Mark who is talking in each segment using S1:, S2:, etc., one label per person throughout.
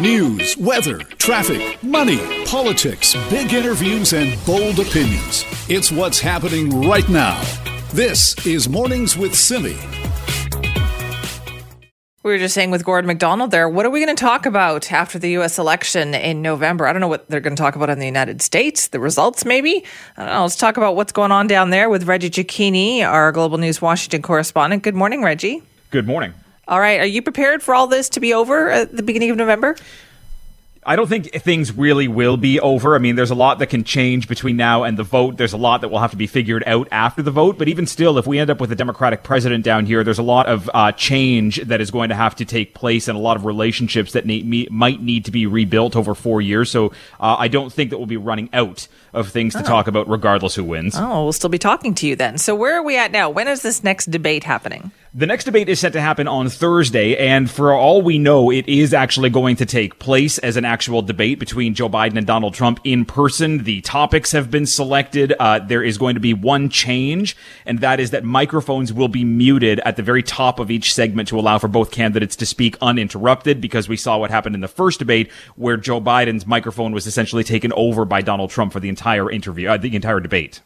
S1: News, weather, traffic, money, politics, big interviews, and bold opinions. It's what's happening right now. This is Mornings with Simi.
S2: We were just saying with Gordon MacDonald there, what are we going to talk about after the U.S. election in November? I don't know what they're going to talk about in the United States, the results maybe. I don't know. Let's talk about what's going on down there with Reggie Cecchini, our Global News Washington correspondent. Good morning, Reggie.
S3: Good morning.
S2: All right. Are you prepared for all this to be over at the beginning of November?
S3: I don't think things really will be over. I mean, there's a lot that can change between now and the vote. There's a lot that will have to be figured out after the vote. But even still, if we end up with a Democratic president down here, there's a lot of uh, change that is going to have to take place and a lot of relationships that might need to be rebuilt over four years. So uh, I don't think that we'll be running out of things to oh. talk about regardless who wins.
S2: Oh, we'll still be talking to you then. So where are we at now? When is this next debate happening?
S3: The next debate is set to happen on Thursday, and for all we know, it is actually going to take place as an actual debate between Joe Biden and Donald Trump in person. The topics have been selected. Uh, there is going to be one change, and that is that microphones will be muted at the very top of each segment to allow for both candidates to speak uninterrupted, because we saw what happened in the first debate, where Joe Biden's microphone was essentially taken over by Donald Trump for the entire interview, uh, the entire debate.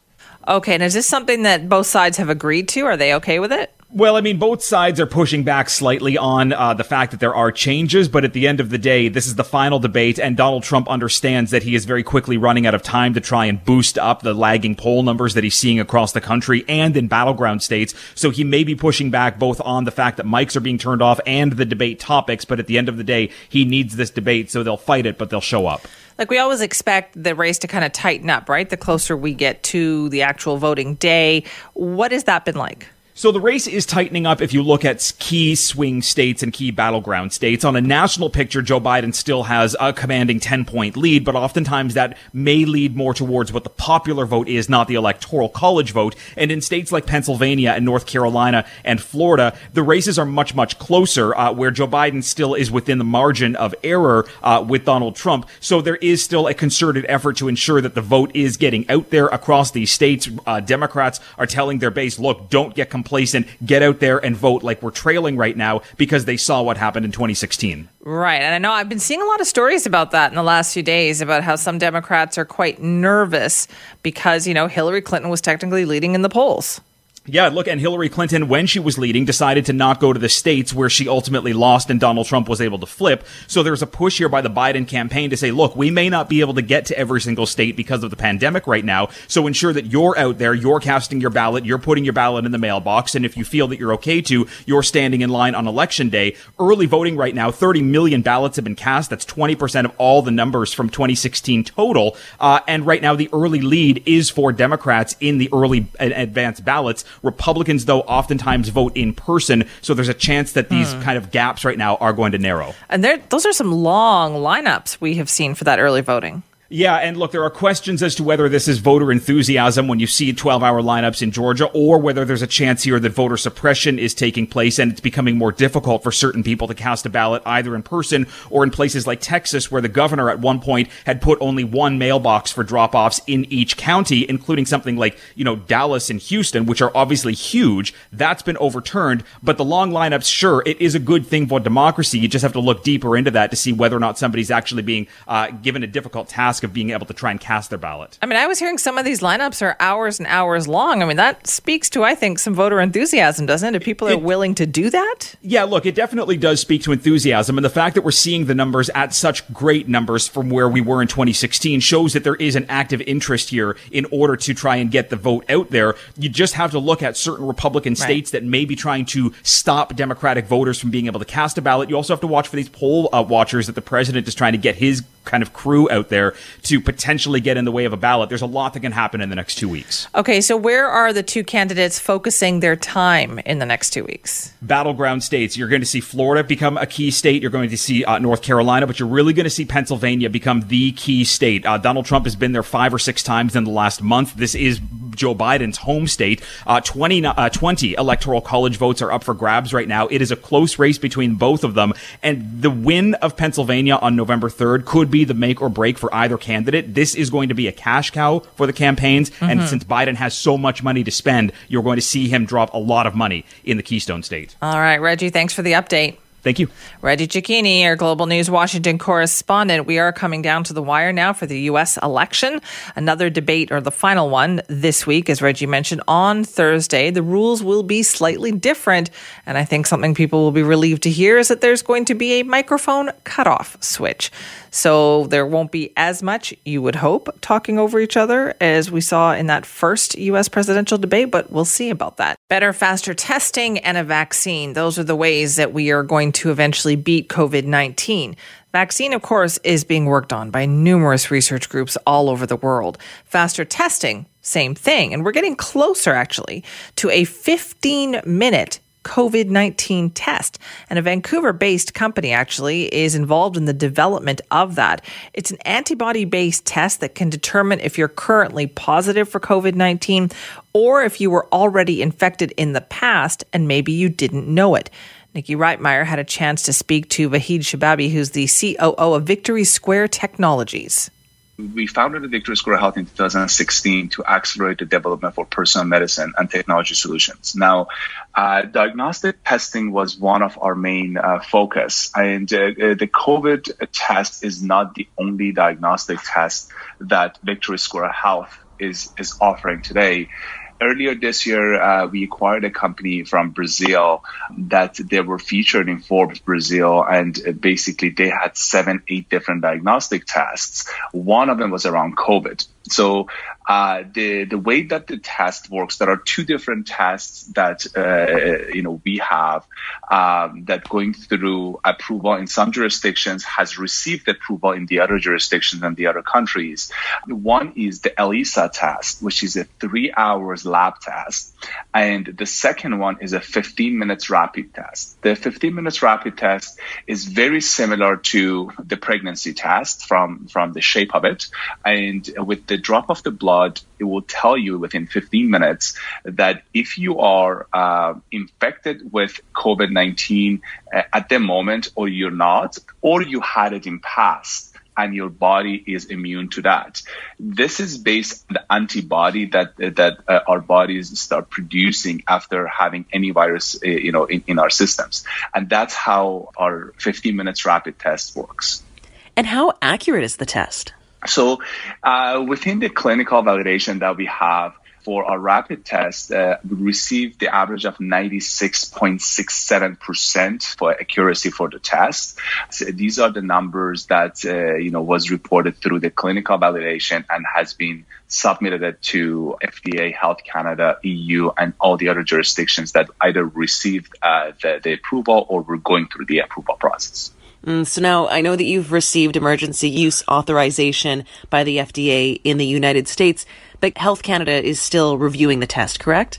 S2: Okay, and is this something that both sides have agreed to? Are they okay with it?
S3: Well, I mean, both sides are pushing back slightly on uh, the fact that there are changes, but at the end of the day, this is the final debate, and Donald Trump understands that he is very quickly running out of time to try and boost up the lagging poll numbers that he's seeing across the country and in battleground states. So he may be pushing back both on the fact that mics are being turned off and the debate topics, but at the end of the day, he needs this debate, so they'll fight it, but they'll show up
S2: like we always expect the race to kind of tighten up, right? The closer we get to the actual voting day. What has that been like?
S3: So the race is tightening up if you look at key swing states and key battleground states. On a national picture, Joe Biden still has a commanding 10 point lead, but oftentimes that may lead more towards what the popular vote is, not the electoral college vote. And in states like Pennsylvania and North Carolina and Florida, the races are much, much closer, uh, where Joe Biden still is within the margin of error uh, with Donald Trump. So there is still a concerted effort to ensure that the vote is getting out there across these states. Uh, Democrats are telling their base, look, don't get complacent. Get out there and vote like we're trailing right now because they saw what happened in 2016.
S2: Right. And I know I've been seeing a lot of stories about that in the last few days about how some Democrats are quite nervous because, you know, Hillary Clinton was technically leading in the polls.
S3: Yeah, look, and Hillary Clinton, when she was leading, decided to not go to the states where she ultimately lost and Donald Trump was able to flip. So there's a push here by the Biden campaign to say, look, we may not be able to get to every single state because of the pandemic right now. So ensure that you're out there, you're casting your ballot, you're putting your ballot in the mailbox. And if you feel that you're okay to, you're standing in line on election day. Early voting right now, 30 million ballots have been cast. That's 20% of all the numbers from 2016 total. Uh, and right now, the early lead is for Democrats in the early advanced ballots. Republicans, though, oftentimes vote in person, so there's a chance that these hmm. kind of gaps right now are going to narrow.
S2: And there, those are some long lineups we have seen for that early voting.
S3: Yeah, and look, there are questions as to whether this is voter enthusiasm when you see 12 hour lineups in Georgia, or whether there's a chance here that voter suppression is taking place and it's becoming more difficult for certain people to cast a ballot either in person or in places like Texas, where the governor at one point had put only one mailbox for drop offs in each county, including something like, you know, Dallas and Houston, which are obviously huge. That's been overturned. But the long lineups, sure, it is a good thing for democracy. You just have to look deeper into that to see whether or not somebody's actually being uh, given a difficult task task of being able to try and cast their ballot.
S2: I mean, I was hearing some of these lineups are hours and hours long. I mean, that speaks to, I think, some voter enthusiasm, doesn't it? If people are it, willing to do that?
S3: Yeah, look, it definitely does speak to enthusiasm. And the fact that we're seeing the numbers at such great numbers from where we were in 2016 shows that there is an active interest here in order to try and get the vote out there. You just have to look at certain Republican right. states that may be trying to stop Democratic voters from being able to cast a ballot. You also have to watch for these poll uh, watchers that the president is trying to get his kind of crew out there to potentially get in the way of a ballot. There's a lot that can happen in the next two weeks.
S2: Okay, so where are the two candidates focusing their time in the next two weeks?
S3: Battleground states. You're going to see Florida become a key state. You're going to see uh, North Carolina, but you're really going to see Pennsylvania become the key state. Uh, Donald Trump has been there five or six times in the last month. This is Joe Biden's home state. Uh, 20, uh, 20 electoral college votes are up for grabs right now. It is a close race between both of them. And the win of Pennsylvania on November 3rd could be the make or break for either candidate. This is going to be a cash cow for the campaigns. Mm-hmm. And since Biden has so much money to spend, you're going to see him drop a lot of money in the Keystone State.
S2: All right, Reggie, thanks for the update.
S3: Thank you.
S2: Reggie Cecchini, our Global News Washington correspondent. We are coming down to the wire now for the U.S. election. Another debate, or the final one this week, as Reggie mentioned, on Thursday. The rules will be slightly different. And I think something people will be relieved to hear is that there's going to be a microphone cutoff switch. So there won't be as much, you would hope, talking over each other as we saw in that first U.S. presidential debate, but we'll see about that. Better, faster testing and a vaccine. Those are the ways that we are going to eventually beat COVID 19. Vaccine, of course, is being worked on by numerous research groups all over the world. Faster testing, same thing. And we're getting closer, actually, to a 15 minute COVID 19 test. And a Vancouver based company actually is involved in the development of that. It's an antibody based test that can determine if you're currently positive for COVID 19 or if you were already infected in the past and maybe you didn't know it. Nikki Reitmeyer had a chance to speak to Vahid Shababi, who's the COO of Victory Square Technologies.
S4: We founded Victory Square Health in 2016 to accelerate the development for personal medicine and technology solutions. Now, uh, diagnostic testing was one of our main uh, focus, and uh, uh the COVID test is not the only diagnostic test that Victory Square Health is is offering today earlier this year, uh, we acquired a company from Brazil that they were featured in Forbes Brazil, and uh, basically they had seven, eight different diagnostic tests. One of them was around COVID. So uh, the the way that the test works, there are two different tests that uh, you know we have um, that going through approval in some jurisdictions has received approval in the other jurisdictions and the other countries. One is the ELISA test, which is a three hours lab test, and the second one is a 15 minutes rapid test. The 15 minutes rapid test is very similar to the pregnancy test from from the shape of it, and with the drop of the blood, it will tell you within 15 minutes that if you are uh, infected with COVID 19 uh, at the moment, or you're not, or you had it in past and your body is immune to that. This is based on the antibody that that uh, our bodies start producing after having any virus, uh, you know, in, in our systems, and that's how our 15 minutes rapid test works.
S5: And how accurate is the test?
S4: So, uh, within the clinical validation that we have for our rapid test, uh, we received the average of 96.67% for accuracy for the test. So these are the numbers that, uh, you know, was reported through the clinical validation and has been submitted to FDA, Health Canada, EU, and all the other jurisdictions that either received uh, the, the approval or were going through the approval process.
S5: Mm, so now I know that you've received emergency use authorization by the FDA in the United States, but Health Canada is still reviewing the test, correct?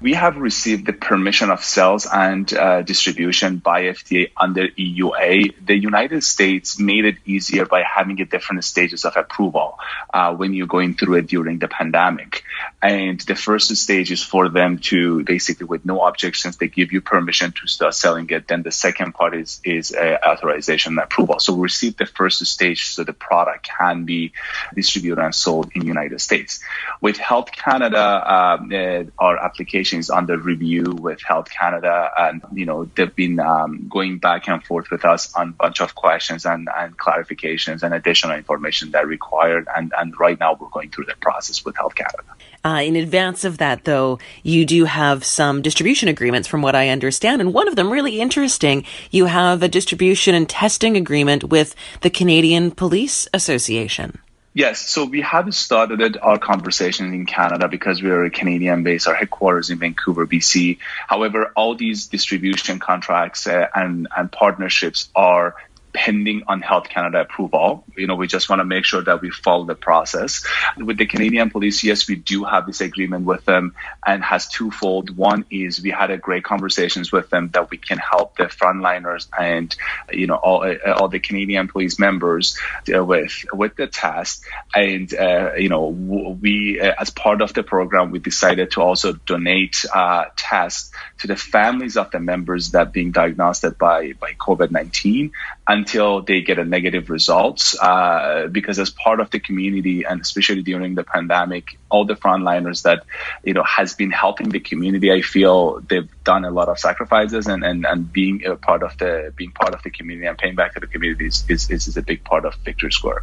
S4: We have received the permission of sales and uh, distribution by FDA under EUA. The United States made it easier by having a different stages of approval uh, when you're going through it during the pandemic. And the first stage is for them to basically, with no objections, they give you permission to start selling it. Then the second part is is uh, authorization and approval. So we received the first stage, so the product can be distributed and sold in the United States. With Health Canada, um, uh, our application is under review with Health Canada, and you know they've been um, going back and forth with us on a bunch of questions and, and clarifications and additional information that required. And, and right now we're going through the process with Health Canada.
S5: Uh, in advance of that, though, you do have some distribution agreements, from what I understand, and one of them really interesting. You have a distribution and testing agreement with the Canadian Police Association.
S4: Yes, so we have started our conversation in Canada because we are a Canadian base. Our headquarters in Vancouver, BC. However, all these distribution contracts uh, and and partnerships are pending on Health Canada approval. You know, we just want to make sure that we follow the process. With the Canadian Police, yes, we do have this agreement with them and has twofold. One is we had a great conversations with them that we can help the frontliners and, you know, all, all the Canadian Police members with, with the test. And, uh, you know, we, uh, as part of the program, we decided to also donate uh, tests to the families of the members that being diagnosed by, by COVID-19 and until they get a negative results. Uh, because as part of the community, and especially during the pandemic, all the frontliners that you know has been helping the community, I feel they've done a lot of sacrifices, and and, and being a part of the being part of the community and paying back to the community is, is, is a big part of Victory Square.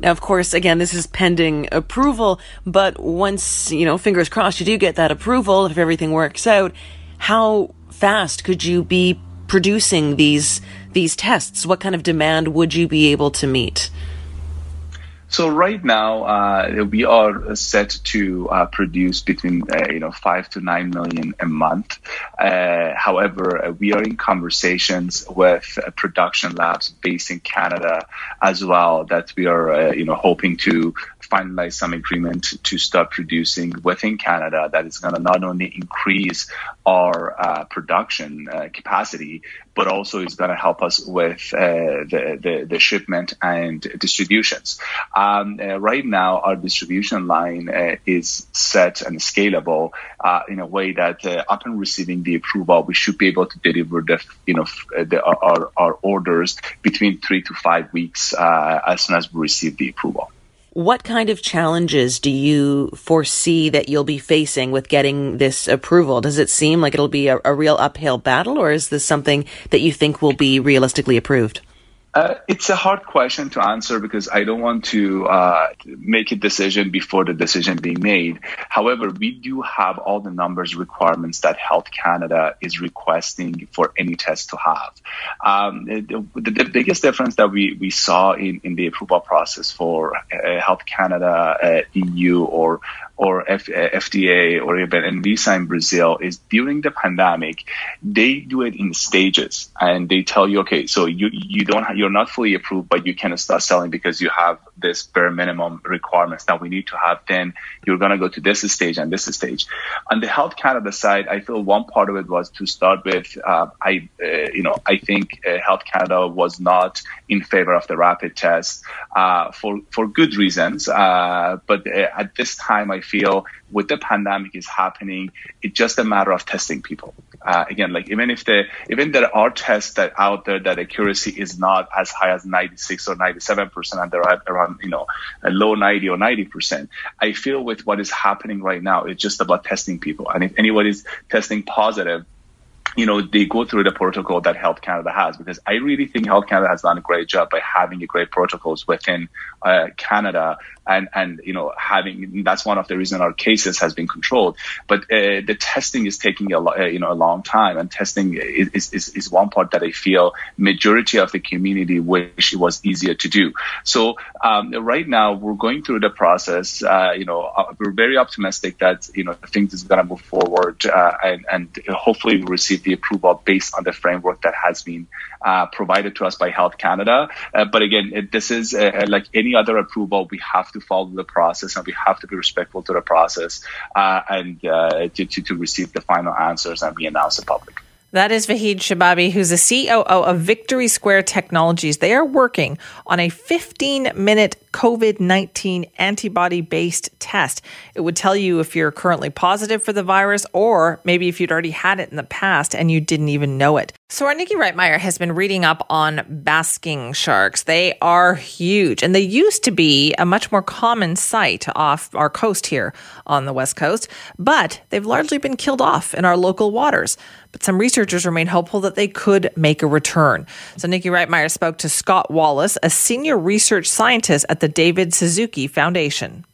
S5: Now, of course, again, this is pending approval, but once, you know, fingers crossed, you do get that approval, if everything works out, how fast could you be producing these, these tests? What kind of demand would you be able to meet?
S4: So right now, uh, we are set to uh, produce between uh, you know five to nine million a month. Uh, however, uh, we are in conversations with uh, production labs based in Canada as well that we are you know hoping to finalize some agreement to start producing within Canada that is going to not only increase our uh, production uh, capacity, but also is going to help us with uh, the, the, the shipment and distributions. Um, uh, right now, our distribution line uh, is set and scalable uh, in a way that upon receiving the approval, we should be able to deliver the you know the, our, our orders between three to five weeks as soon as we receive the approval.
S5: What kind of challenges do you foresee that you'll be facing with getting this approval? Does it seem like it'll be a, a real uphill battle, or is this something that you think will be realistically approved?
S4: Uh, it's a hard question to answer because I don't want to uh, make a decision before the decision being made. However, we do have all the numbers requirements that Health Canada is requesting for any test to have. Um, the, the, biggest difference that we, we saw in, in the approval process for uh, Health Canada, uh, EU, or or F- FDA or even Anvisa in Brazil is during the pandemic, they do it in stages and they tell you, okay, so you, you don't, you're not fully approved, but you can start selling because you have this bare minimum requirements that we need to have. Then you're going to go to this stage and this stage. On the Health Canada side, I feel one part of it was to start with, uh, I, uh, you know, I think uh, Health Canada was not in favor of the rapid test uh, for, for good reasons. Uh, but uh, at this time, I feel with the pandemic is happening, it's just a matter of testing people. Uh, again, like even if the even there are tests that out there that accuracy is not as high as 96 or 97 percent, and they're around you know a low 90 or 90 percent. I feel with what is happening right now, it's just about testing people, and if anyone is testing positive, you know, they go through the protocol that Health Canada has because I really think Health Canada has done a great job by having a great protocols within uh, Canada and and you know having that's one of the reasons our cases has been controlled. But uh, the testing is taking a uh, you know a long time, and testing is, is is one part that I feel majority of the community wish it was easier to do. So um, right now we're going through the process. Uh, you know uh, we're very optimistic that you know things is going to move forward, uh, and and hopefully we receive the approval based on the framework that has been provided to us by Health Canada. but again, this is like any other approval, we have to follow the process and we have to be respectful to the process uh, and uh, to, to, to receive the final answers and be announced to public.
S2: That is Vahid Shababi, who's the COO of Victory Square Technologies. They are working on a 15 minute COVID 19 antibody based test. It would tell you if you're currently positive for the virus or maybe if you'd already had it in the past and you didn't even know it. So, our Nikki Reitmeyer has been reading up on basking sharks. They are huge and they used to be a much more common sight off our coast here on the West Coast, but they've largely been killed off in our local waters. But some researchers remain hopeful that they could make a return. So, Nikki Reitmeyer spoke to Scott Wallace, a senior research scientist at the David Suzuki Foundation.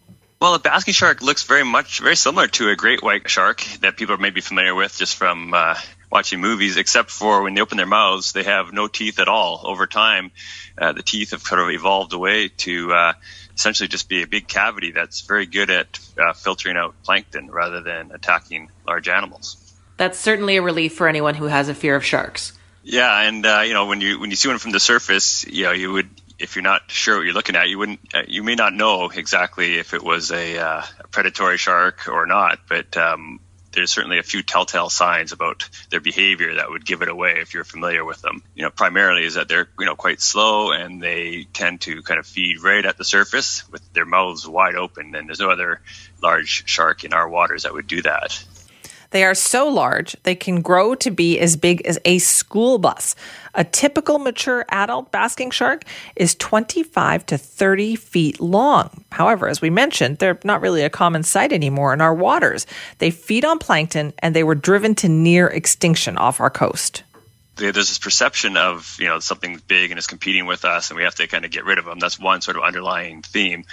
S6: Well, a basking shark looks very much very similar to a great white shark that people are maybe familiar with just from uh, watching movies, except for when they open their mouths, they have no teeth at all. Over time, uh, the teeth have kind of evolved away to uh, essentially just be a big cavity that's very good at uh, filtering out plankton rather than attacking large animals.
S5: That's certainly a relief for anyone who has a fear of sharks.
S6: Yeah, and uh, you know when you when you see one from the surface, you know you would if you're not sure what you're looking at, you wouldn't uh, you may not know exactly if it was a, uh, a predatory shark or not, but um, there's certainly a few telltale signs about their behavior that would give it away if you're familiar with them. You know, primarily is that they're you know quite slow and they tend to kind of feed right at the surface with their mouths wide open. And there's no other large shark in our waters that would do that.
S2: They are so large, they can grow to be as big as a school bus. A typical mature adult basking shark is 25 to 30 feet long. However, as we mentioned, they're not really a common sight anymore in our waters. They feed on plankton and they were driven to near extinction off our coast
S6: there's this perception of you know something big and is competing with us and we have to kind of get rid of them. That's one sort of underlying theme.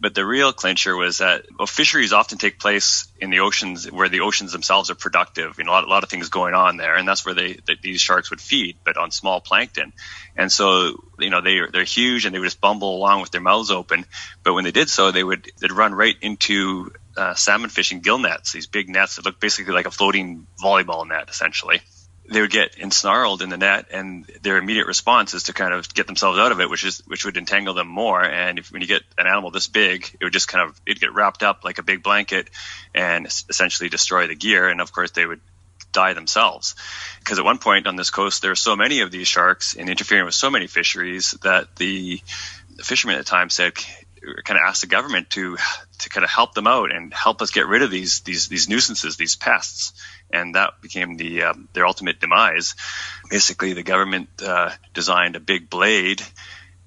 S6: But the real clincher was that well, fisheries often take place in the oceans where the oceans themselves are productive. You know a lot, a lot of things going on there and that's where they these sharks would feed but on small plankton. And so you know they they're huge and they would just bumble along with their mouths open. But when they did so they would they'd run right into uh, salmon fishing gill nets these big nets that look basically like a floating volleyball net essentially they would get ensnarled in the net, and their immediate response is to kind of get themselves out of it, which is which would entangle them more. And if, when you get an animal this big, it would just kind of it'd get wrapped up like a big blanket, and essentially destroy the gear. And of course, they would die themselves. Because at one point on this coast, there were so many of these sharks and interfering with so many fisheries that the fishermen at the time said, kind of asked the government to to kind of help them out and help us get rid of these these these nuisances, these pests and that became the um, their ultimate demise. Basically, the government uh, designed a big blade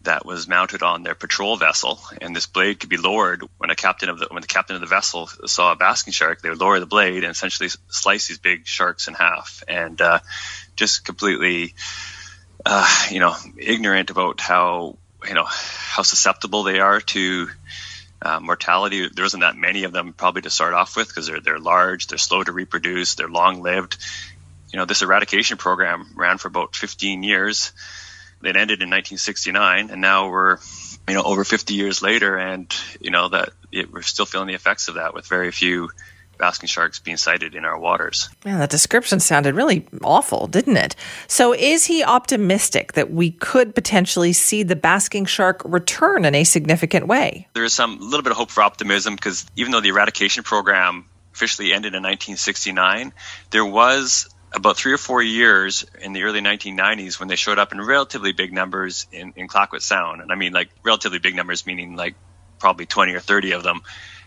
S6: that was mounted on their patrol vessel, and this blade could be lowered when a captain of the when the captain of the vessel saw a basking shark. They would lower the blade and essentially slice these big sharks in half, and uh, just completely, uh, you know, ignorant about how you know how susceptible they are to uh, mortality, there isn't that many of them probably to start off with because they're they're large, they're slow to reproduce, they're long lived. You know, this eradication program ran for about 15 years. It ended in 1969, and now we're you know over 50 years later, and you know that it, we're still feeling the effects of that with very few basking sharks being sighted in our waters.
S2: Yeah, that description sounded really awful, didn't it? So, is he optimistic that we could potentially see the basking shark return in a significant way?
S6: There is some little bit of hope for optimism because even though the eradication program officially ended in 1969, there was about three or four years in the early 1990s when they showed up in relatively big numbers in, in Clayoquot Sound. And I mean, like, relatively big numbers, meaning like probably 20 or 30 of them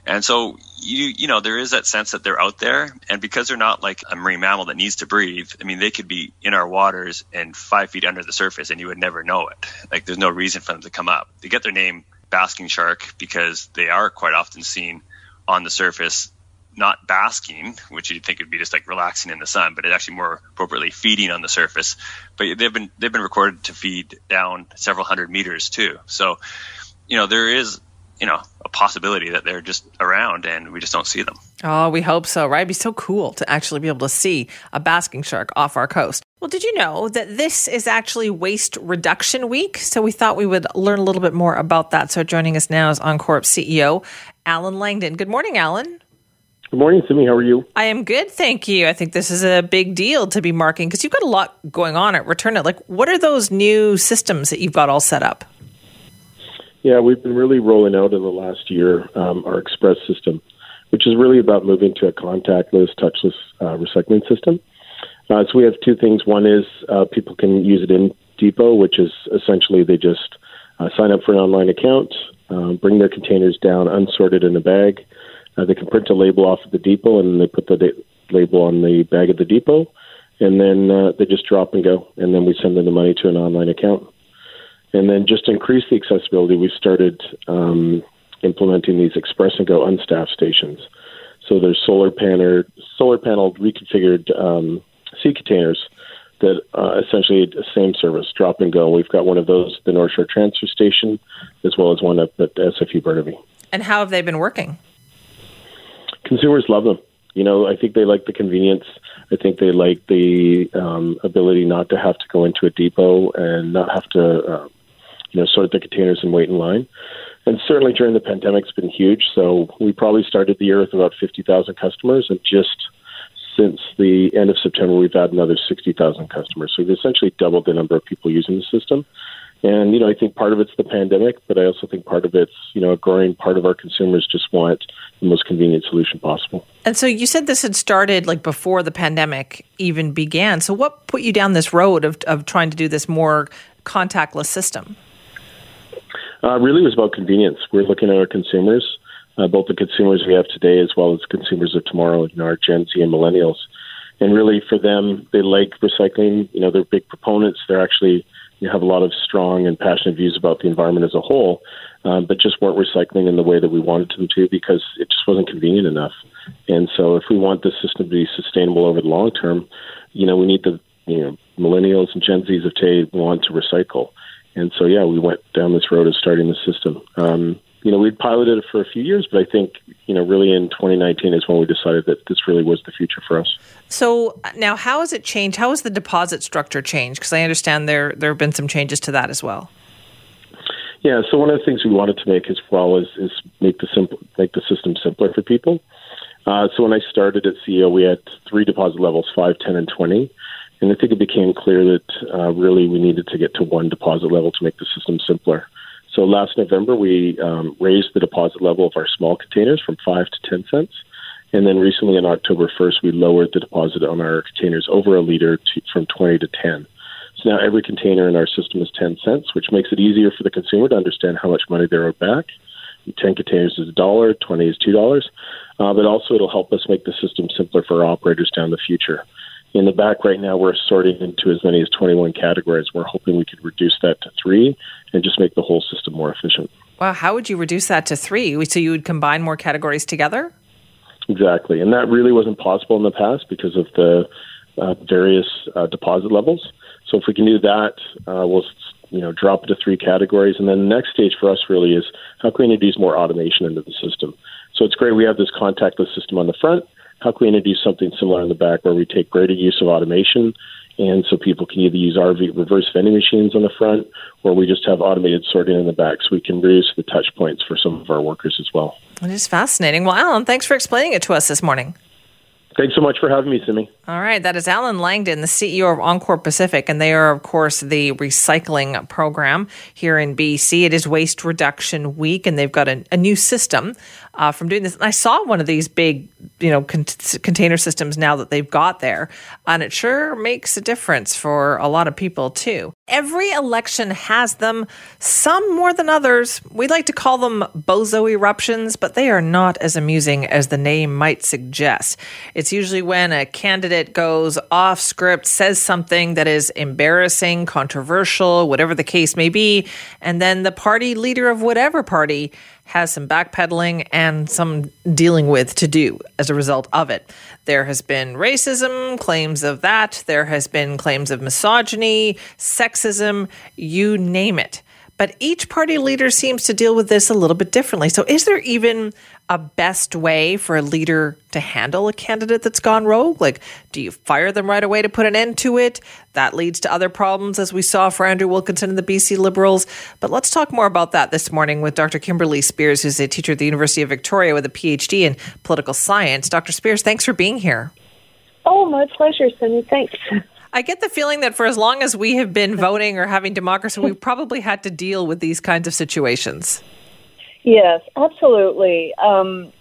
S6: and so you you know there is that sense that they're out there, and because they're not like a marine mammal that needs to breathe, I mean they could be in our waters and five feet under the surface, and you would never know it. Like there's no reason for them to come up. They get their name basking shark because they are quite often seen on the surface not basking, which you'd think would be just like relaxing in the sun, but it's actually more appropriately feeding on the surface. But they've been they've been recorded to feed down several hundred meters too. So, you know, there is you know a possibility that they're just around and we just don't see them.
S2: Oh, we hope so, right? It'd be so cool to actually be able to see a basking shark off our coast. Well, did you know that this is actually Waste Reduction Week? So we thought we would learn a little bit more about that. So joining us now is Encorp CEO Alan Langdon. Good morning, Alan.
S7: Good morning, Simi. How are you?
S2: I am good, thank you. I think this is a big deal to be marking because you've got a lot going on at Return It. Like, what are those new systems that you've got all set up?
S7: Yeah, we've been really rolling out in the last year um, our Express system, which is really about moving to a contactless, touchless uh, recycling system. Uh, so we have two things. One is uh, people can use it in Depot, which is essentially they just uh, sign up for an online account, um, bring their containers down unsorted in a bag. Uh, they can print a label off of the depot, and they put the label on the bag of the depot, and then uh, they just drop and go, and then we send them the money to an online account. And then just to increase the accessibility, we started um, implementing these Express and Go unstaffed stations. So there's solar panel, solar panel reconfigured um, sea containers that uh, essentially the same service, drop and go. We've got one of those at the North Shore Transfer Station, as well as one up at SFU Burnaby.
S2: And how have they been working?
S7: Consumers love them. You know, I think they like the convenience. I think they like the um, ability not to have to go into a depot and not have to uh, you know, sort of the containers and wait in line. And certainly during the pandemic, it's been huge. So we probably started the year with about 50,000 customers, and just since the end of September, we've had another 60,000 customers. So we've essentially doubled the number of people using the system. And, you know, I think part of it's the pandemic, but I also think part of it's, you know, a growing part of our consumers just want the most convenient solution possible.
S2: And so you said this had started like before the pandemic even began. So what put you down this road of, of trying to do this more contactless system?
S7: Uh, really, was about convenience. We're looking at our consumers, uh, both the consumers we have today as well as consumers of tomorrow, you know, our Gen Z and millennials. And really, for them, they like recycling. You know, they're big proponents. They're actually you have a lot of strong and passionate views about the environment as a whole, um, but just weren't recycling in the way that we wanted them to because it just wasn't convenient enough. And so, if we want the system to be sustainable over the long term, you know, we need the you know millennials and Gen Zs of today want to recycle. And so, yeah, we went down this road of starting the system. Um, you know, we'd piloted it for a few years, but I think, you know, really in 2019 is when we decided that this really was the future for us.
S2: So now, how has it changed? How has the deposit structure changed? Because I understand there there have been some changes to that as well.
S7: Yeah, so one of the things we wanted to make as well is, is make the simple make the system simpler for people. Uh, so when I started at CEO, we had three deposit levels: five, ten, and twenty. And I think it became clear that uh, really we needed to get to one deposit level to make the system simpler. So last November, we um, raised the deposit level of our small containers from 5 to 10 cents. And then recently on October 1st, we lowered the deposit on our containers over a liter to, from 20 to 10. So now every container in our system is 10 cents, which makes it easier for the consumer to understand how much money they're owed back. 10 containers is a dollar, 20 is $2. Uh, but also it'll help us make the system simpler for operators down the future. In the back right now, we're sorting into as many as 21 categories. We're hoping we could reduce that to three and just make the whole system more efficient.
S2: Wow, how would you reduce that to three? So you would combine more categories together?
S7: Exactly. And that really wasn't possible in the past because of the uh, various uh, deposit levels. So if we can do that, uh, we'll you know drop it to three categories. And then the next stage for us really is how can we introduce more automation into the system? So it's great we have this contactless system on the front how can we introduce something similar in the back where we take greater use of automation and so people can either use RV reverse vending machines on the front or we just have automated sorting in the back so we can reduce the touch points for some of our workers as well.
S2: It is fascinating. Well, Alan, thanks for explaining it to us this morning.
S7: Thanks so much for having me, Simi.
S2: All right. That is Alan Langdon, the CEO of Encorp Pacific. And they are, of course, the recycling program here in BC. It is Waste Reduction Week, and they've got a, a new system uh, from doing this. And I saw one of these big, you know, con- container systems now that they've got there, and it sure makes a difference for a lot of people too. Every election has them, some more than others. We like to call them bozo eruptions, but they are not as amusing as the name might suggest. It's usually when a candidate goes off script, says something that is embarrassing, controversial, whatever the case may be, and then the party leader of whatever party has some backpedaling and some dealing with to do as a result of it. There has been racism, claims of that. There has been claims of misogyny, sexism, you name it. But each party leader seems to deal with this a little bit differently. So, is there even a best way for a leader to handle a candidate that's gone rogue? Like, do you fire them right away to put an end to it? That leads to other problems, as we saw for Andrew Wilkinson and the BC Liberals. But let's talk more about that this morning with Dr. Kimberly Speers, who's a teacher at the University of Victoria with a PhD in political science. Dr. Speers, thanks for being here.
S8: Oh, my pleasure, Cindy. Thanks.
S2: I get the feeling that for as long as we have been voting or having democracy, we've probably had to deal with these kinds of situations.
S8: Yes, absolutely. Um,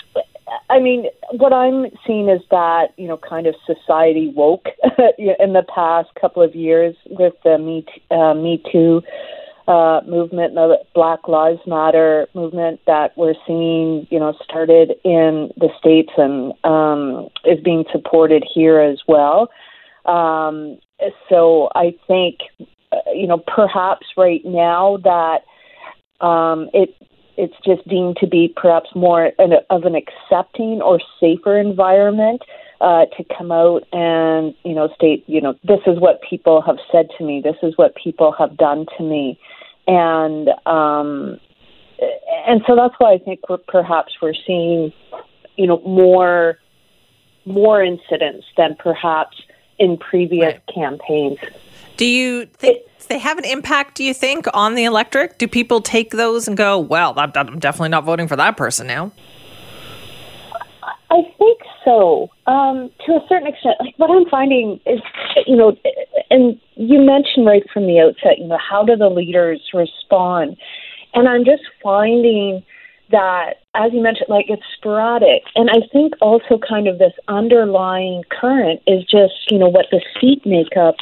S8: I mean, what I'm seeing is that, you know, kind of society woke in the past couple of years with the Me, uh, Me Too uh, movement, the Black Lives Matter movement that we're seeing, you know, started in the States and um, is being supported here as well. Um, so I think, uh, you know, perhaps right now that um, it it's just deemed to be perhaps more an, of an accepting or safer environment uh, to come out and you know state you know this is what people have said to me, this is what people have done to me, and um, and so that's why I think we're perhaps we're seeing you know more more incidents than perhaps in previous right. campaigns.
S2: Do you think it, they have an impact, do you think, on the electorate? Do people take those and go, well, I'm definitely not voting for that person now?
S8: I think so, um, to a certain extent. Like what I'm finding is, you know, and you mentioned right from the outset, you know, how do the leaders respond? And I'm just finding that, as you mentioned, like it's sporadic. And I think also kind of this underlying current is just, you know, what the seat makeup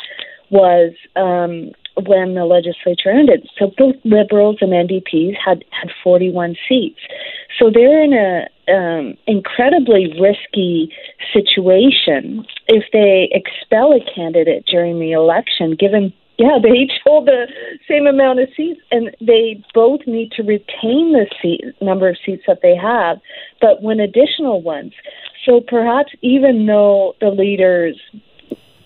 S8: was um, when the legislature ended. So both Liberals and NDPs had, had 41 seats. So they're in a um, incredibly risky situation if they expel a candidate during the election, given yeah, they each hold the same amount of seats, and they both need to retain the seat number of seats that they have, but win additional ones. So perhaps even though the leaders,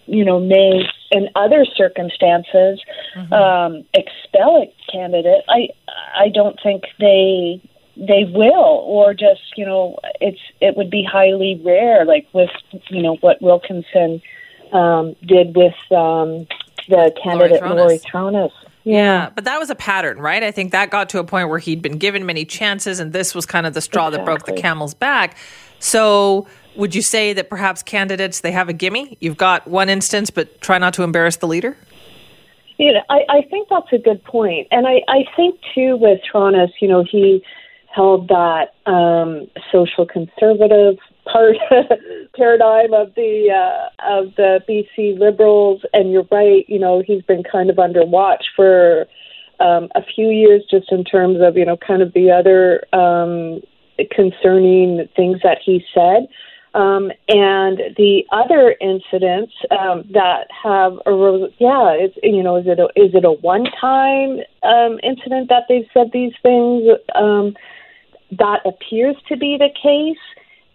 S8: you know, may in other circumstances mm-hmm. um, expel a candidate, I I don't think they they will, or just you know, it's it would be highly rare, like with you know what Wilkinson um, did with um, the candidate Laurie Throness.
S2: Yeah. yeah. but that was a pattern, right? I think that got to a point where he'd been given many chances, and this was kind of the straw exactly. that broke the camel's back. So, would you say that perhaps candidates they have a gimme? You've got one instance, but try not to embarrass the leader.
S8: You know, I, I think that's a good point, and I, I think too with Throness, you know, he held that um, social conservative part paradigm of the uh, of the BC Liberals, and you're right. You know, he's been kind of under watch for um, a few years, just in terms of you know, kind of the other um, concerning things that he said. Um, and the other incidents um, that have arose, yeah, it's you know, is it a, is it a one time um, incident that they've said these things? Um, that appears to be the case.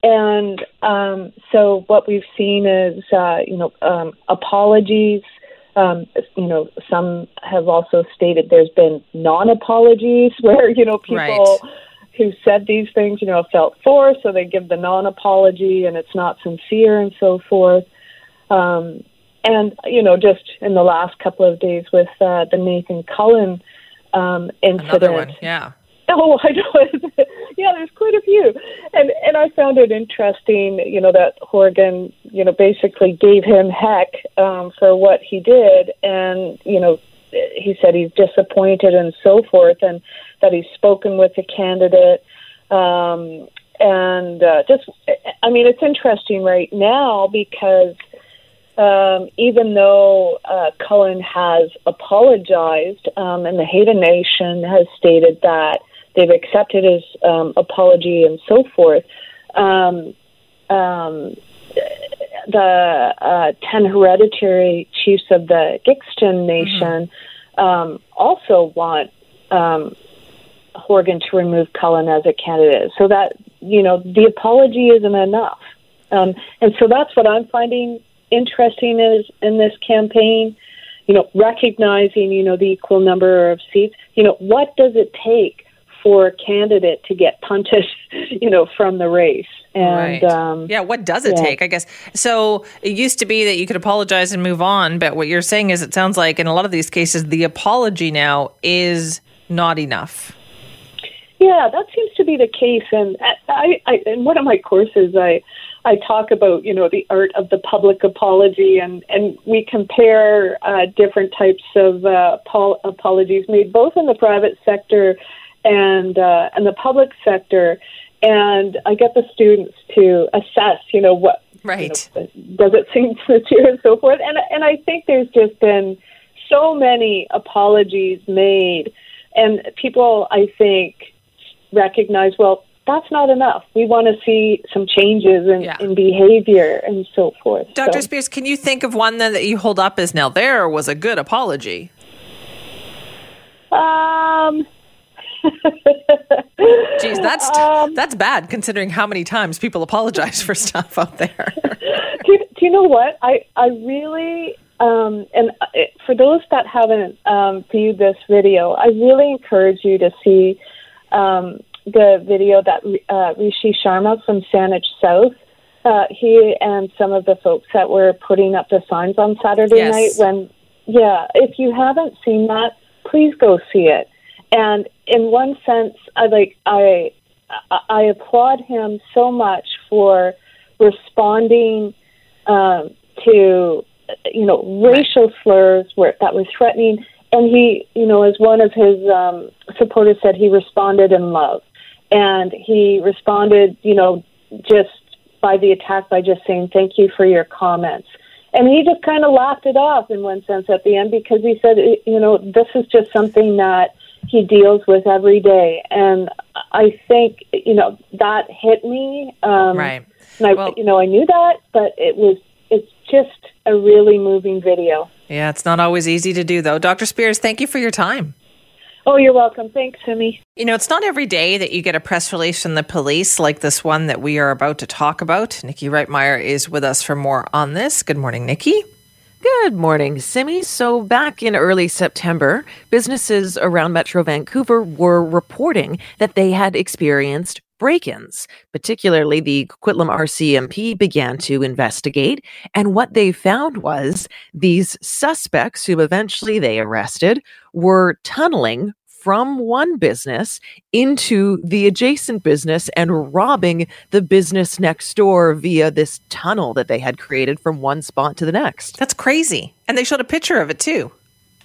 S8: And um, so what we've seen is, uh, you know, um, apologies. Um, you know, some have also stated there's been non-apologies where you know people right. who said these things, you know, felt forced, so they give the non-apology, and it's not sincere, and so forth. Um, and you know, just in the last couple of days with uh, the Nathan Cullen um, incident,
S2: yeah
S8: Oh, I know. yeah, there's quite a few, and and I found it interesting, you know, that Horgan, you know, basically gave him heck um, for what he did, and you know, he said he's disappointed and so forth, and that he's spoken with the candidate, um, and uh, just, I mean, it's interesting right now because. Um, even though uh, Cullen has apologized um, and the Haisla Nation has stated that they've accepted his um, apology and so forth. Um, um, the uh, ten hereditary chiefs of the Gitxsan Nation mm-hmm. also want um, Horgan to remove Cullen as a candidate, so that you know the apology isn't enough, um, and so that's what I'm finding interesting is in this campaign. You know, recognizing you know the equal number of seats. You know, what does it take for a candidate to get punted, you know, from the race.
S2: And right. um, yeah, what does it yeah. take? I guess so. It used to be that you could apologize and move on, but what you're saying is, it sounds like in a lot of these cases, the apology now is not enough.
S8: Yeah, that seems to be the case. And I, I in one of my courses, I I talk about you know the art of the public apology, and and we compare uh, different types of uh, pol- apologies made both in the private sector and uh, and the public sector, and I get the students to assess, you know, what
S2: right
S8: you know, does it seem sincere and so forth, and and I think there's just been so many apologies made, and people I think recognize well that's not enough. We want to see some changes in, yeah. in behavior and so forth.
S2: Dr. So. Speers, can you think of one then that you hold up as now there was a good apology?
S8: Um,
S2: Geez, that's um, that's bad considering how many times people apologize for stuff out there.
S8: do, you, do you know what? I I really um, and uh, for those that haven't um, viewed this video, I really encourage you to see um, the video that uh, Rishi Sharma from Saanich South. Uh, he and some of the folks that were putting up the signs on Saturday yes. night. When, yeah, if you haven't seen that, please go see it. And in one sense, I like I I applaud him so much for responding um, to you know racial slurs where that was threatening, and he you know as one of his um, supporters said, he responded in love, and he responded you know just by the attack by just saying thank you for your comments. And he just kind of laughed it off in one sense at the end because he said, you know, this is just something that he deals with every day. And I think you know that hit me. Um,
S2: right.
S8: And I, well, you know, I knew that, but it was it's just a really moving video.
S2: Yeah, it's not always easy to do, though. Dr. Speers, thank you for your time.
S8: Oh, you're welcome. Thanks, Simi.
S2: You know, it's not every day that you get a press release from the police like this one that we are about to talk about. Nikki Reitmeyer is with us for more on this. Good morning, Nikki.
S5: Good morning, Simi. So, back in early September, businesses around Metro Vancouver were reporting that they had experienced break ins. Particularly, the Coquitlam RCMP began to investigate. And what they found was these suspects, who eventually they arrested, were tunneling from one business into the adjacent business and robbing the business next door via this tunnel that they had created from one spot to the next.
S2: That's crazy. And they showed a picture of it too.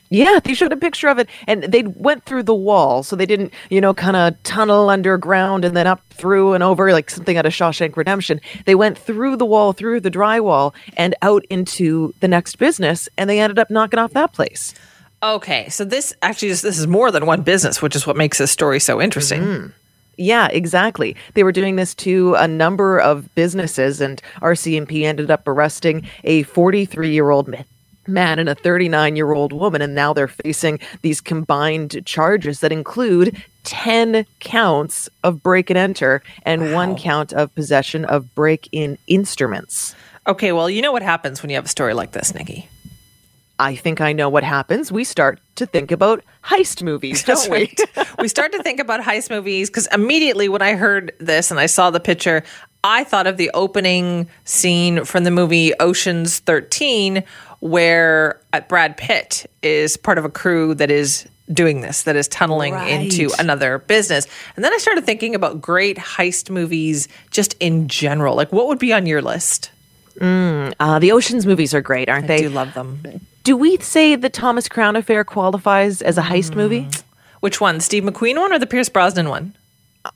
S5: Yeah, they showed a picture of it, and they went through the wall, so they didn't, you know, kind of tunnel underground and then up through and over like something out of Shawshank Redemption. They went through the wall, through the drywall, and out into the next business, and they ended up knocking off that place.
S2: Okay, so this actually is this is more than one business, which is what makes this story so interesting. Mm-hmm.
S5: Yeah, exactly. They were doing this to a number of businesses, and RCMP ended up arresting a 43 year old man and a 39 year old woman, and now they're facing these combined charges that include 10 counts of break and enter and wow. one count of possession of break in instruments.
S2: Okay, well, you know what happens when you have a story like this, Nikki.
S5: I think I know what happens. We start to think about heist movies, don't we?
S2: we start to think about heist movies because immediately when I heard this and I saw the picture, I thought of the opening scene from the movie Ocean's 13 where uh, Brad Pitt is part of a crew that is doing this, that is tunneling right. into another business. And then I started thinking about great heist movies just in general. Like, what would be on your list?
S5: Mm, uh, the Ocean's movies are great, aren't
S2: I
S5: they? I
S2: do love them.
S5: Do we say the Thomas Crown Affair qualifies as a heist mm. movie?
S2: Which one, Steve McQueen one or the Pierce Brosnan one?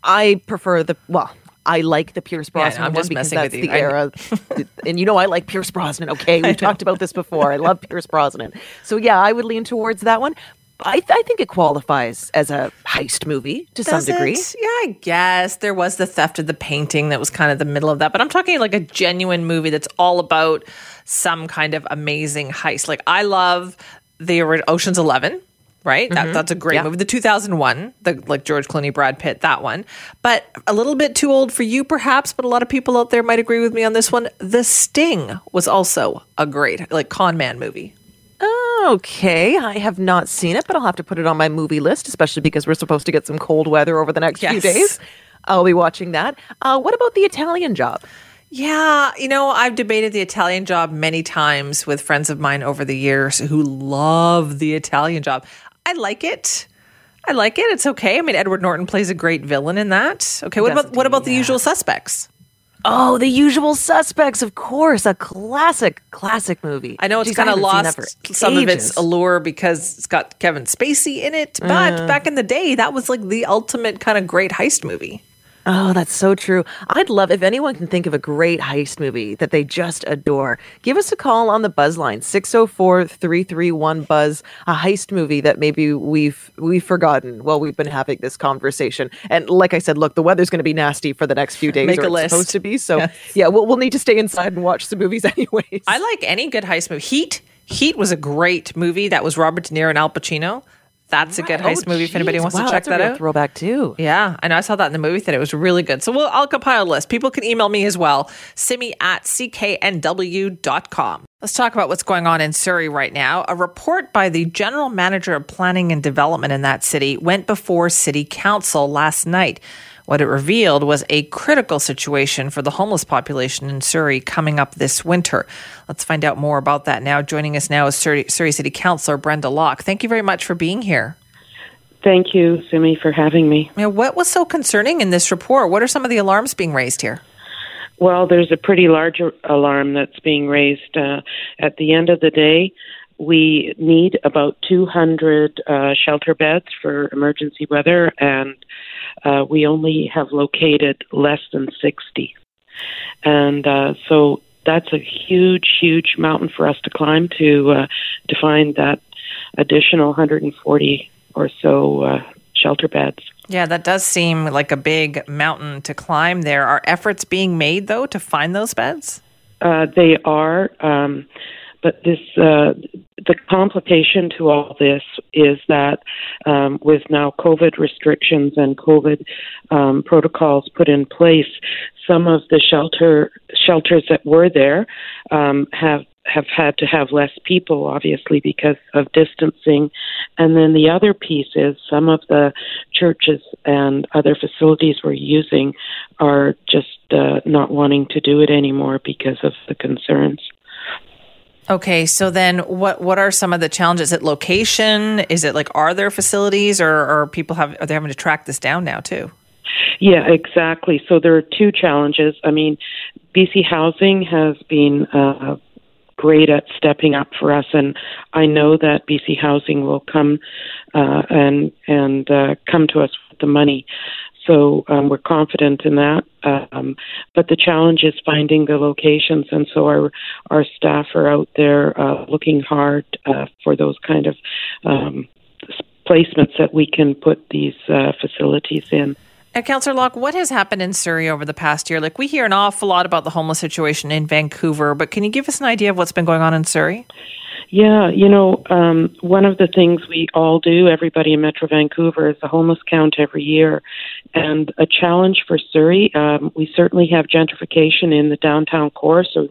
S5: I prefer the well. I like the Pierce Brosnan yeah, I'm one because that's the era. and you know I like Pierce Brosnan. Okay, we've talked about this before. I love Pierce Brosnan. So yeah, I would lean towards that one. I, th- I think it qualifies as a heist movie to Does some degree.
S2: It? Yeah, I guess there was the theft of the painting that was kind of the middle of that, but I'm talking like a genuine movie that's all about some kind of amazing heist. Like I love the Ocean's Eleven right? Mm-hmm. That, that's a great yeah. movie. The 2001, the like George Clooney, Brad Pitt, that one. But a little bit too old for you, perhaps. But a lot of people out there might agree with me on this one. The Sting was also a great like con man movie.
S5: Okay, I have not seen it, but I'll have to put it on my movie list, especially because we're supposed to get some cold weather over the next yes. few days. I'll be watching that. Uh, what about the Italian Job?
S2: Yeah, you know, I've debated the Italian job many times with friends of mine over the years who love the Italian job. I like it. I like it. It's okay. I mean, Edward Norton plays a great villain in that. Okay, what about what about yeah. the Usual Suspects?
S5: Oh, The Usual Suspects, of course, a classic, classic movie.
S2: I know it's kind of lost some of its allure because it's got Kevin Spacey in it, but uh, back in the day, that was like the ultimate kind of great heist movie.
S5: Oh, that's so true. I'd love if anyone can think of a great heist movie that they just adore. Give us a call on the buzz line 604-331 buzz, a heist movie that maybe we've we've forgotten while we've been having this conversation. And like I said, look, the weather's going to be nasty for the next few days
S2: Make a
S5: list. supposed to be. So, yes. yeah, we'll we'll need to stay inside and watch some movies anyways.
S2: I like any good heist movie. Heat Heat was a great movie. That was Robert De Niro and Al Pacino. That's right. a good heist oh, movie if anybody wants
S5: wow,
S2: to check that out.
S5: Throwback too.
S2: Yeah, I know. I saw that in the movie theater. It was really good. So we'll, I'll compile a list. People can email me as well. Simi at cknw.com. Let's talk about what's going on in Surrey right now. A report by the general manager of planning and development in that city went before city council last night. What it revealed was a critical situation for the homeless population in Surrey coming up this winter. Let's find out more about that now. Joining us now is Surrey, Surrey City Councillor Brenda Locke. Thank you very much for being here.
S9: Thank you, Simi, for having me.
S2: Now, what was so concerning in this report? What are some of the alarms being raised here?
S9: Well, there's a pretty large alarm that's being raised. Uh, at the end of the day, we need about 200 uh, shelter beds for emergency weather, and uh, we only have located less than 60. And uh, so that's a huge, huge mountain for us to climb to uh, to find that additional 140 or so uh, shelter beds.
S2: Yeah, that does seem like a big mountain to climb there. Are efforts being made, though, to find those beds?
S9: Uh, they are. Um, but this, uh, the complication to all this is that um, with now COVID restrictions and COVID um, protocols put in place, some of the shelter shelters that were there um, have have had to have less people, obviously, because of distancing. And then the other piece is some of the churches and other facilities we're using are just uh, not wanting to do it anymore because of the concerns.
S2: Okay, so then what what are some of the challenges? Is it location? Is it like are there facilities or are people have are they having to track this down now too?
S9: Yeah, exactly. So there are two challenges. I mean, BC Housing has been uh, great at stepping up for us, and I know that BC Housing will come uh, and and uh, come to us with the money. So um, we're confident in that. Um, but the challenge is finding the locations, and so our our staff are out there uh, looking hard uh, for those kind of um, placements that we can put these uh, facilities in.
S2: And Councillor Locke, what has happened in Surrey over the past year? Like we hear an awful lot about the homeless situation in Vancouver, but can you give us an idea of what's been going on in Surrey?
S9: Yeah, you know, um, one of the things we all do, everybody in Metro Vancouver, is a homeless count every year. And a challenge for Surrey, um, we certainly have gentrification in the downtown core, so,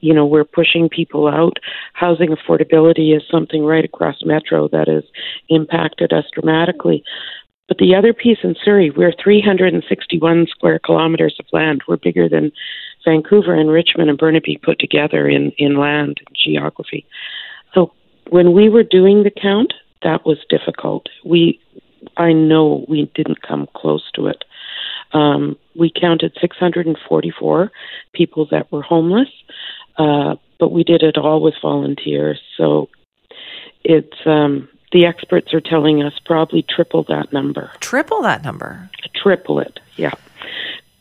S9: you know, we're pushing people out. Housing affordability is something right across Metro that has impacted us dramatically. But the other piece in Surrey, we're 361 square kilometers of land. We're bigger than Vancouver and Richmond and Burnaby put together in, in land and geography. When we were doing the count, that was difficult. We, I know we didn't come close to it. Um, we counted 644 people that were homeless, uh, but we did it all with volunteers. So it's um, the experts are telling us probably triple that number.
S2: Triple that number.
S9: Triple it. Yeah.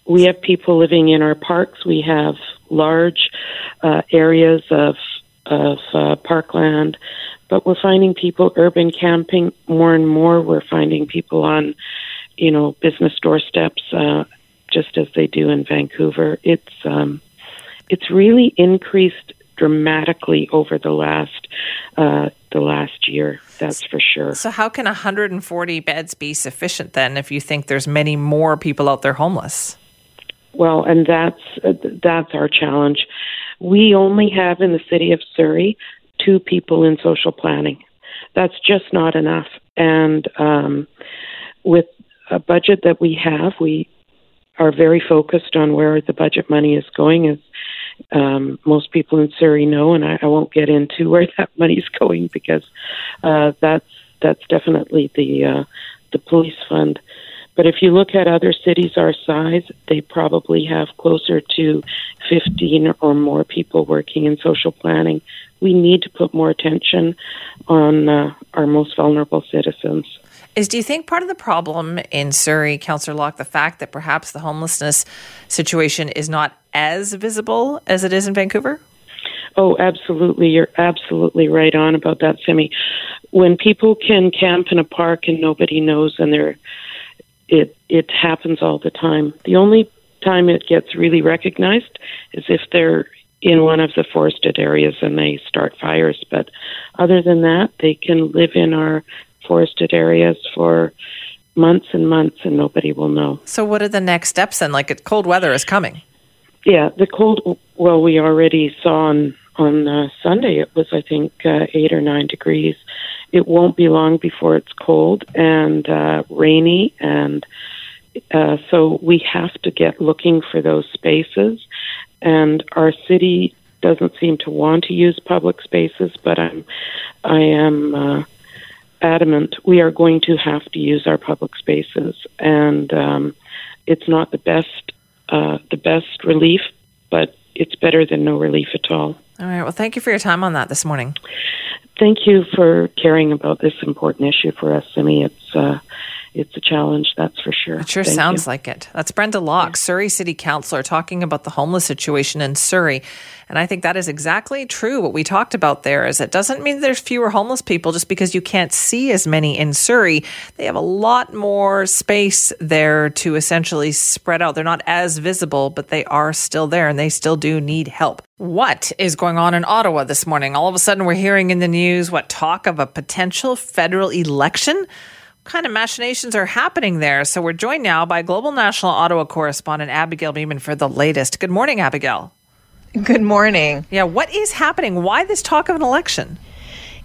S9: We have people living in our parks. We have large uh, areas of of uh, parkland, but we're finding people urban camping more and more. We're finding people on, you know, business doorsteps, uh, just as they do in Vancouver. It's um, it's really increased dramatically over the last uh, the last year. That's for sure.
S2: So, how can 140 beds be sufficient then, if you think there's many more people out there homeless?
S9: Well, and that's uh, that's our challenge. We only have in the city of Surrey two people in social planning. That's just not enough. And um, with a budget that we have, we are very focused on where the budget money is going. As um, most people in Surrey know, and I, I won't get into where that money is going because uh, that's that's definitely the uh, the police fund. But if you look at other cities our size, they probably have closer to 15 or more people working in social planning. We need to put more attention on uh, our most vulnerable citizens.
S2: Is do you think part of the problem in Surrey, Councillor Locke, the fact that perhaps the homelessness situation is not as visible as it is in Vancouver?
S9: Oh, absolutely. You're absolutely right on about that, Simi. When people can camp in a park and nobody knows and they're it it happens all the time. The only time it gets really recognized is if they're in one of the forested areas and they start fires. But other than that, they can live in our forested areas for months and months and nobody will know.
S2: So, what are the next steps then? Like, it cold weather is coming.
S9: Yeah, the cold. Well, we already saw on on uh, Sunday it was, I think, uh, eight or nine degrees, it won't be long before it's cold and uh, rainy, and uh, so we have to get looking for those spaces. And our city doesn't seem to want to use public spaces, but I'm, I am uh, adamant we are going to have to use our public spaces, and um, it's not the best, uh, the best relief, but it's better than no relief at all.
S2: All right. Well, thank you for your time on that this morning
S9: thank you for caring about this important issue for us. I mean, it's uh, it's a challenge, that's for sure.
S2: It sure
S9: Thank
S2: sounds
S9: you.
S2: like it. That's Brenda Locke, Surrey City Councillor, talking about the homeless situation in Surrey. And I think that is exactly true. What we talked about there is it doesn't mean there's fewer homeless people just because you can't see as many in Surrey. They have a lot more space there to essentially spread out. They're not as visible, but they are still there and they still do need help. What is going on in Ottawa this morning? All of a sudden, we're hearing in the news what talk of a potential federal election? Kind of machinations are happening there? So we're joined now by Global National Ottawa correspondent Abigail Bimman for the latest. Good morning, Abigail.
S10: Good morning.
S2: Yeah, what is happening? Why this talk of an election?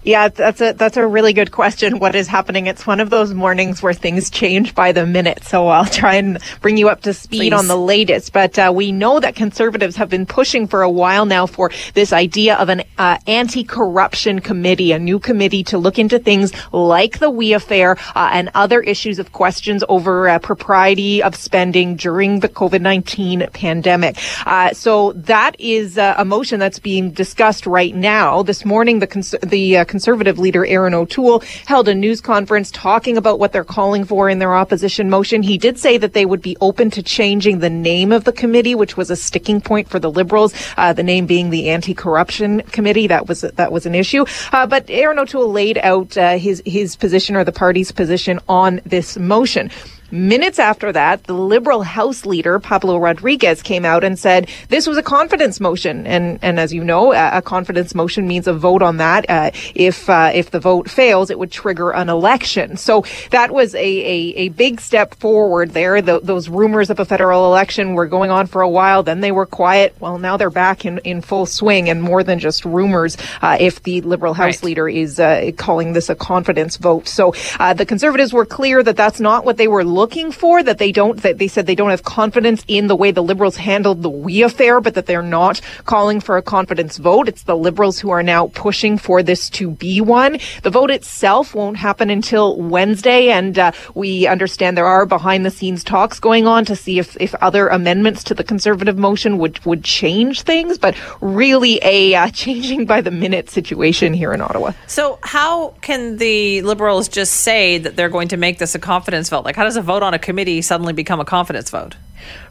S10: Yeah, that's a that's a really good question. What is happening? It's one of those mornings where things change by the minute. So I'll try and bring you up to speed
S2: Please.
S10: on the latest. But uh, we know that conservatives have been pushing for a while now for this idea of an uh, anti-corruption committee, a new committee to look into things like the We affair uh, and other issues of questions over uh, propriety of spending during the COVID nineteen pandemic. Uh, so that is uh, a motion that's being discussed right now. This morning, the cons- the uh, conservative leader Erin O'Toole held a news conference talking about what they're calling for in their opposition motion. He did say that they would be open to changing the name of the committee, which was a sticking point for the Liberals. Uh, the name being the Anti-Corruption Committee. That was that was an issue. Uh, but Erin O'Toole laid out uh, his his position or the party's position on this motion. Minutes after that, the Liberal House leader, Pablo Rodriguez, came out and said this was a confidence motion. And, and as you know, a, a confidence motion means a vote on that. Uh, if, uh, if the vote fails, it would trigger an election. So that was a, a, a big step forward there. The, those rumors of a federal election were going on for a while. Then they were quiet. Well, now they're back in, in full swing and more than just rumors. Uh, if the Liberal House
S2: Right.
S10: leader is uh, calling this a confidence vote. So uh, the conservatives were clear that that's not what they were looking for, that they don't, that they said they don't have confidence in the way the liberals handled the We affair, but that they're not calling for a confidence vote. It's the liberals who are now pushing for this to be one. The vote itself won't happen until Wednesday, and uh, we understand there are behind the scenes talks going on to see if, if other amendments to the conservative motion would, would change things, but really a uh, changing by the minute situation here in Ottawa.
S2: So, how can the Liberals just say that they're going to make this a confidence vote? Like, how does a vote on a committee suddenly become a confidence vote?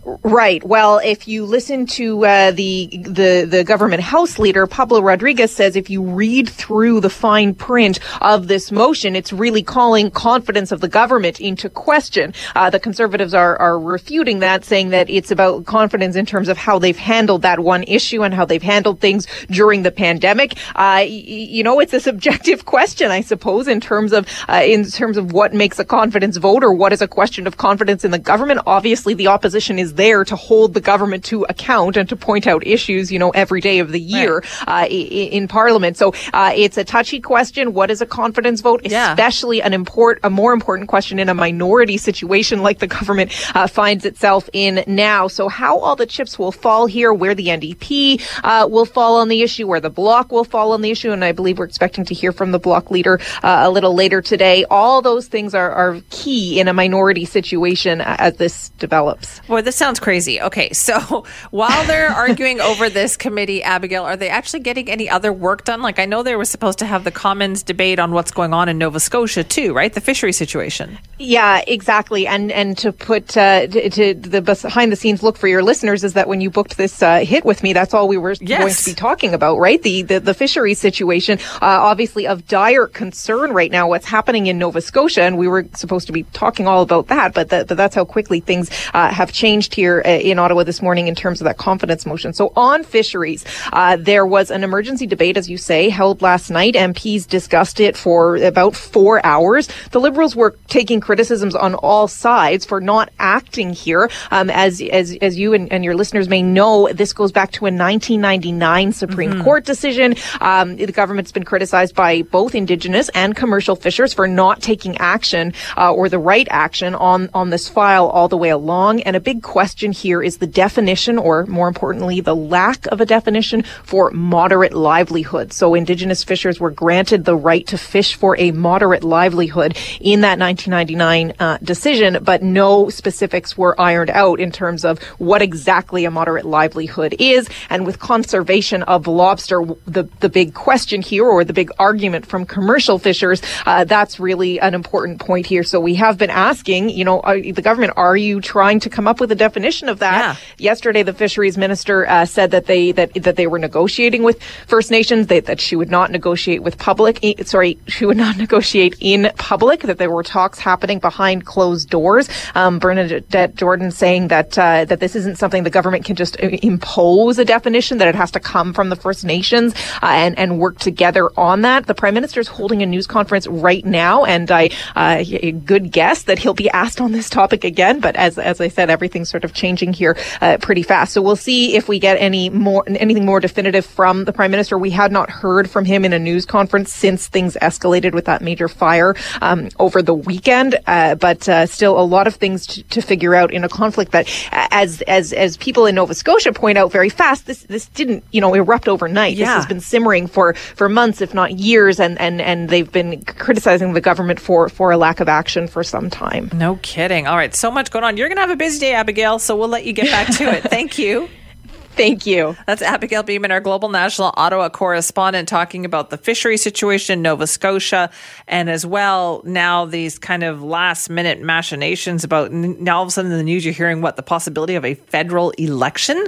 S10: Right. Well, if you listen to uh, the the the government House leader Pablo Rodriguez says, if you read through the fine print of this motion, it's really calling confidence of the government into question. Uh, the Conservatives are are refuting that, saying that it's about confidence in terms of how they've handled that one issue and how they've handled things during the pandemic. Uh, you know, it's a subjective question, I suppose, in terms of uh, in terms of what makes a confidence vote or what is a question of confidence in the government. Obviously, the opposition is there to hold the government to account and to point out issues, you know, every day of the year uh, i- i- in Parliament. So uh, it's a touchy question. What is a confidence vote?
S2: Yeah.
S10: Especially an import, a more important question in a minority situation like the government uh, finds itself in now. So how all the chips will fall here, where the NDP uh, will fall on the issue, where the bloc will fall on the issue, and I believe we're expecting to hear from the bloc leader uh, a little later today. All those things are, are key in a minority situation uh, as this develops.
S2: Boy, this sounds crazy. Okay, so while they're arguing over this committee, Abigail, are they actually getting any other work done? Like, I know they were supposed to have the Commons debate on what's going on in Nova Scotia, too, right? The fishery situation.
S10: Yeah, exactly. And and to put uh, to, to the behind the scenes look for your listeners is that when you booked this uh, hit with me, that's all we were going to be talking about, right? The the, the fishery situation, uh, obviously of dire concern right now. What's happening in Nova Scotia, and we were supposed to be talking all about that, but that, but that's how quickly things uh, have changed here uh, in Ottawa this morning in terms of that confidence motion. So on fisheries, uh, there was an emergency debate, as you say, held last night. MPs discussed it for about four hours. The Liberals were taking criticisms on all sides for not acting here. Um, as as as you and, and your listeners may know, this goes back to a 1999 Supreme Court decision. Um, the government's been criticized by both Indigenous and commercial fishers for not taking action uh, or the right action on on this file all the way along. And a big question here is the definition, or more importantly, the lack of a definition for moderate livelihood. So Indigenous fishers were granted the right to fish for a moderate livelihood in that 1999 uh, decision, but no specifics were ironed out in terms of what exactly a moderate livelihood is. And with conservation of lobster, the, the big question here, or the big argument from commercial fishers, uh, that's really an important point here. So we have been asking, you know, are, the government, are you trying to come up with a definition of that?
S2: Yeah.
S10: Yesterday, the fisheries minister uh, said that they that that they were negotiating with First Nations. They, that she would not negotiate with public. Sorry, she would not negotiate in public. That there were talks happening behind closed doors. Um, Bernadette Jordan saying that uh, that this isn't something the government can just uh, impose a definition. That it has to come from the First Nations uh, and and work together on that. The Prime Minister is holding a news conference right now, and I uh, good guess that he'll be asked on this topic again. But as as I said, everything's sort of changing here uh, pretty fast. So we'll see if we get any more anything more definitive from the Prime Minister. We had not heard from him in a news conference since things escalated with that major fire um, over the weekend. Uh, but uh, still, a lot of things to, to figure out in a conflict that, as as as people in Nova Scotia point out very fast, this this didn't you know erupt overnight. This has been simmering for for months, if not years, and and and they've been criticizing the government for for a lack of action for some time.
S2: No kidding. All right, so much going on. You're going to have a busy day, Abigail, so we'll let you get back to it. Thank you.
S10: Thank you.
S2: That's Abigail Bimman, our global national Ottawa correspondent, talking about the fishery situation in Nova Scotia, and as well now these kind of last minute machinations about now all of a sudden in the news you're hearing what the possibility of a federal election.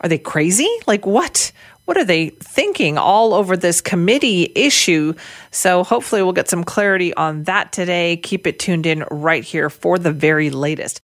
S2: Are they crazy? Like what? What are they thinking all over this committee issue? So hopefully we'll get some clarity on that today. Keep it tuned in right here for the very latest.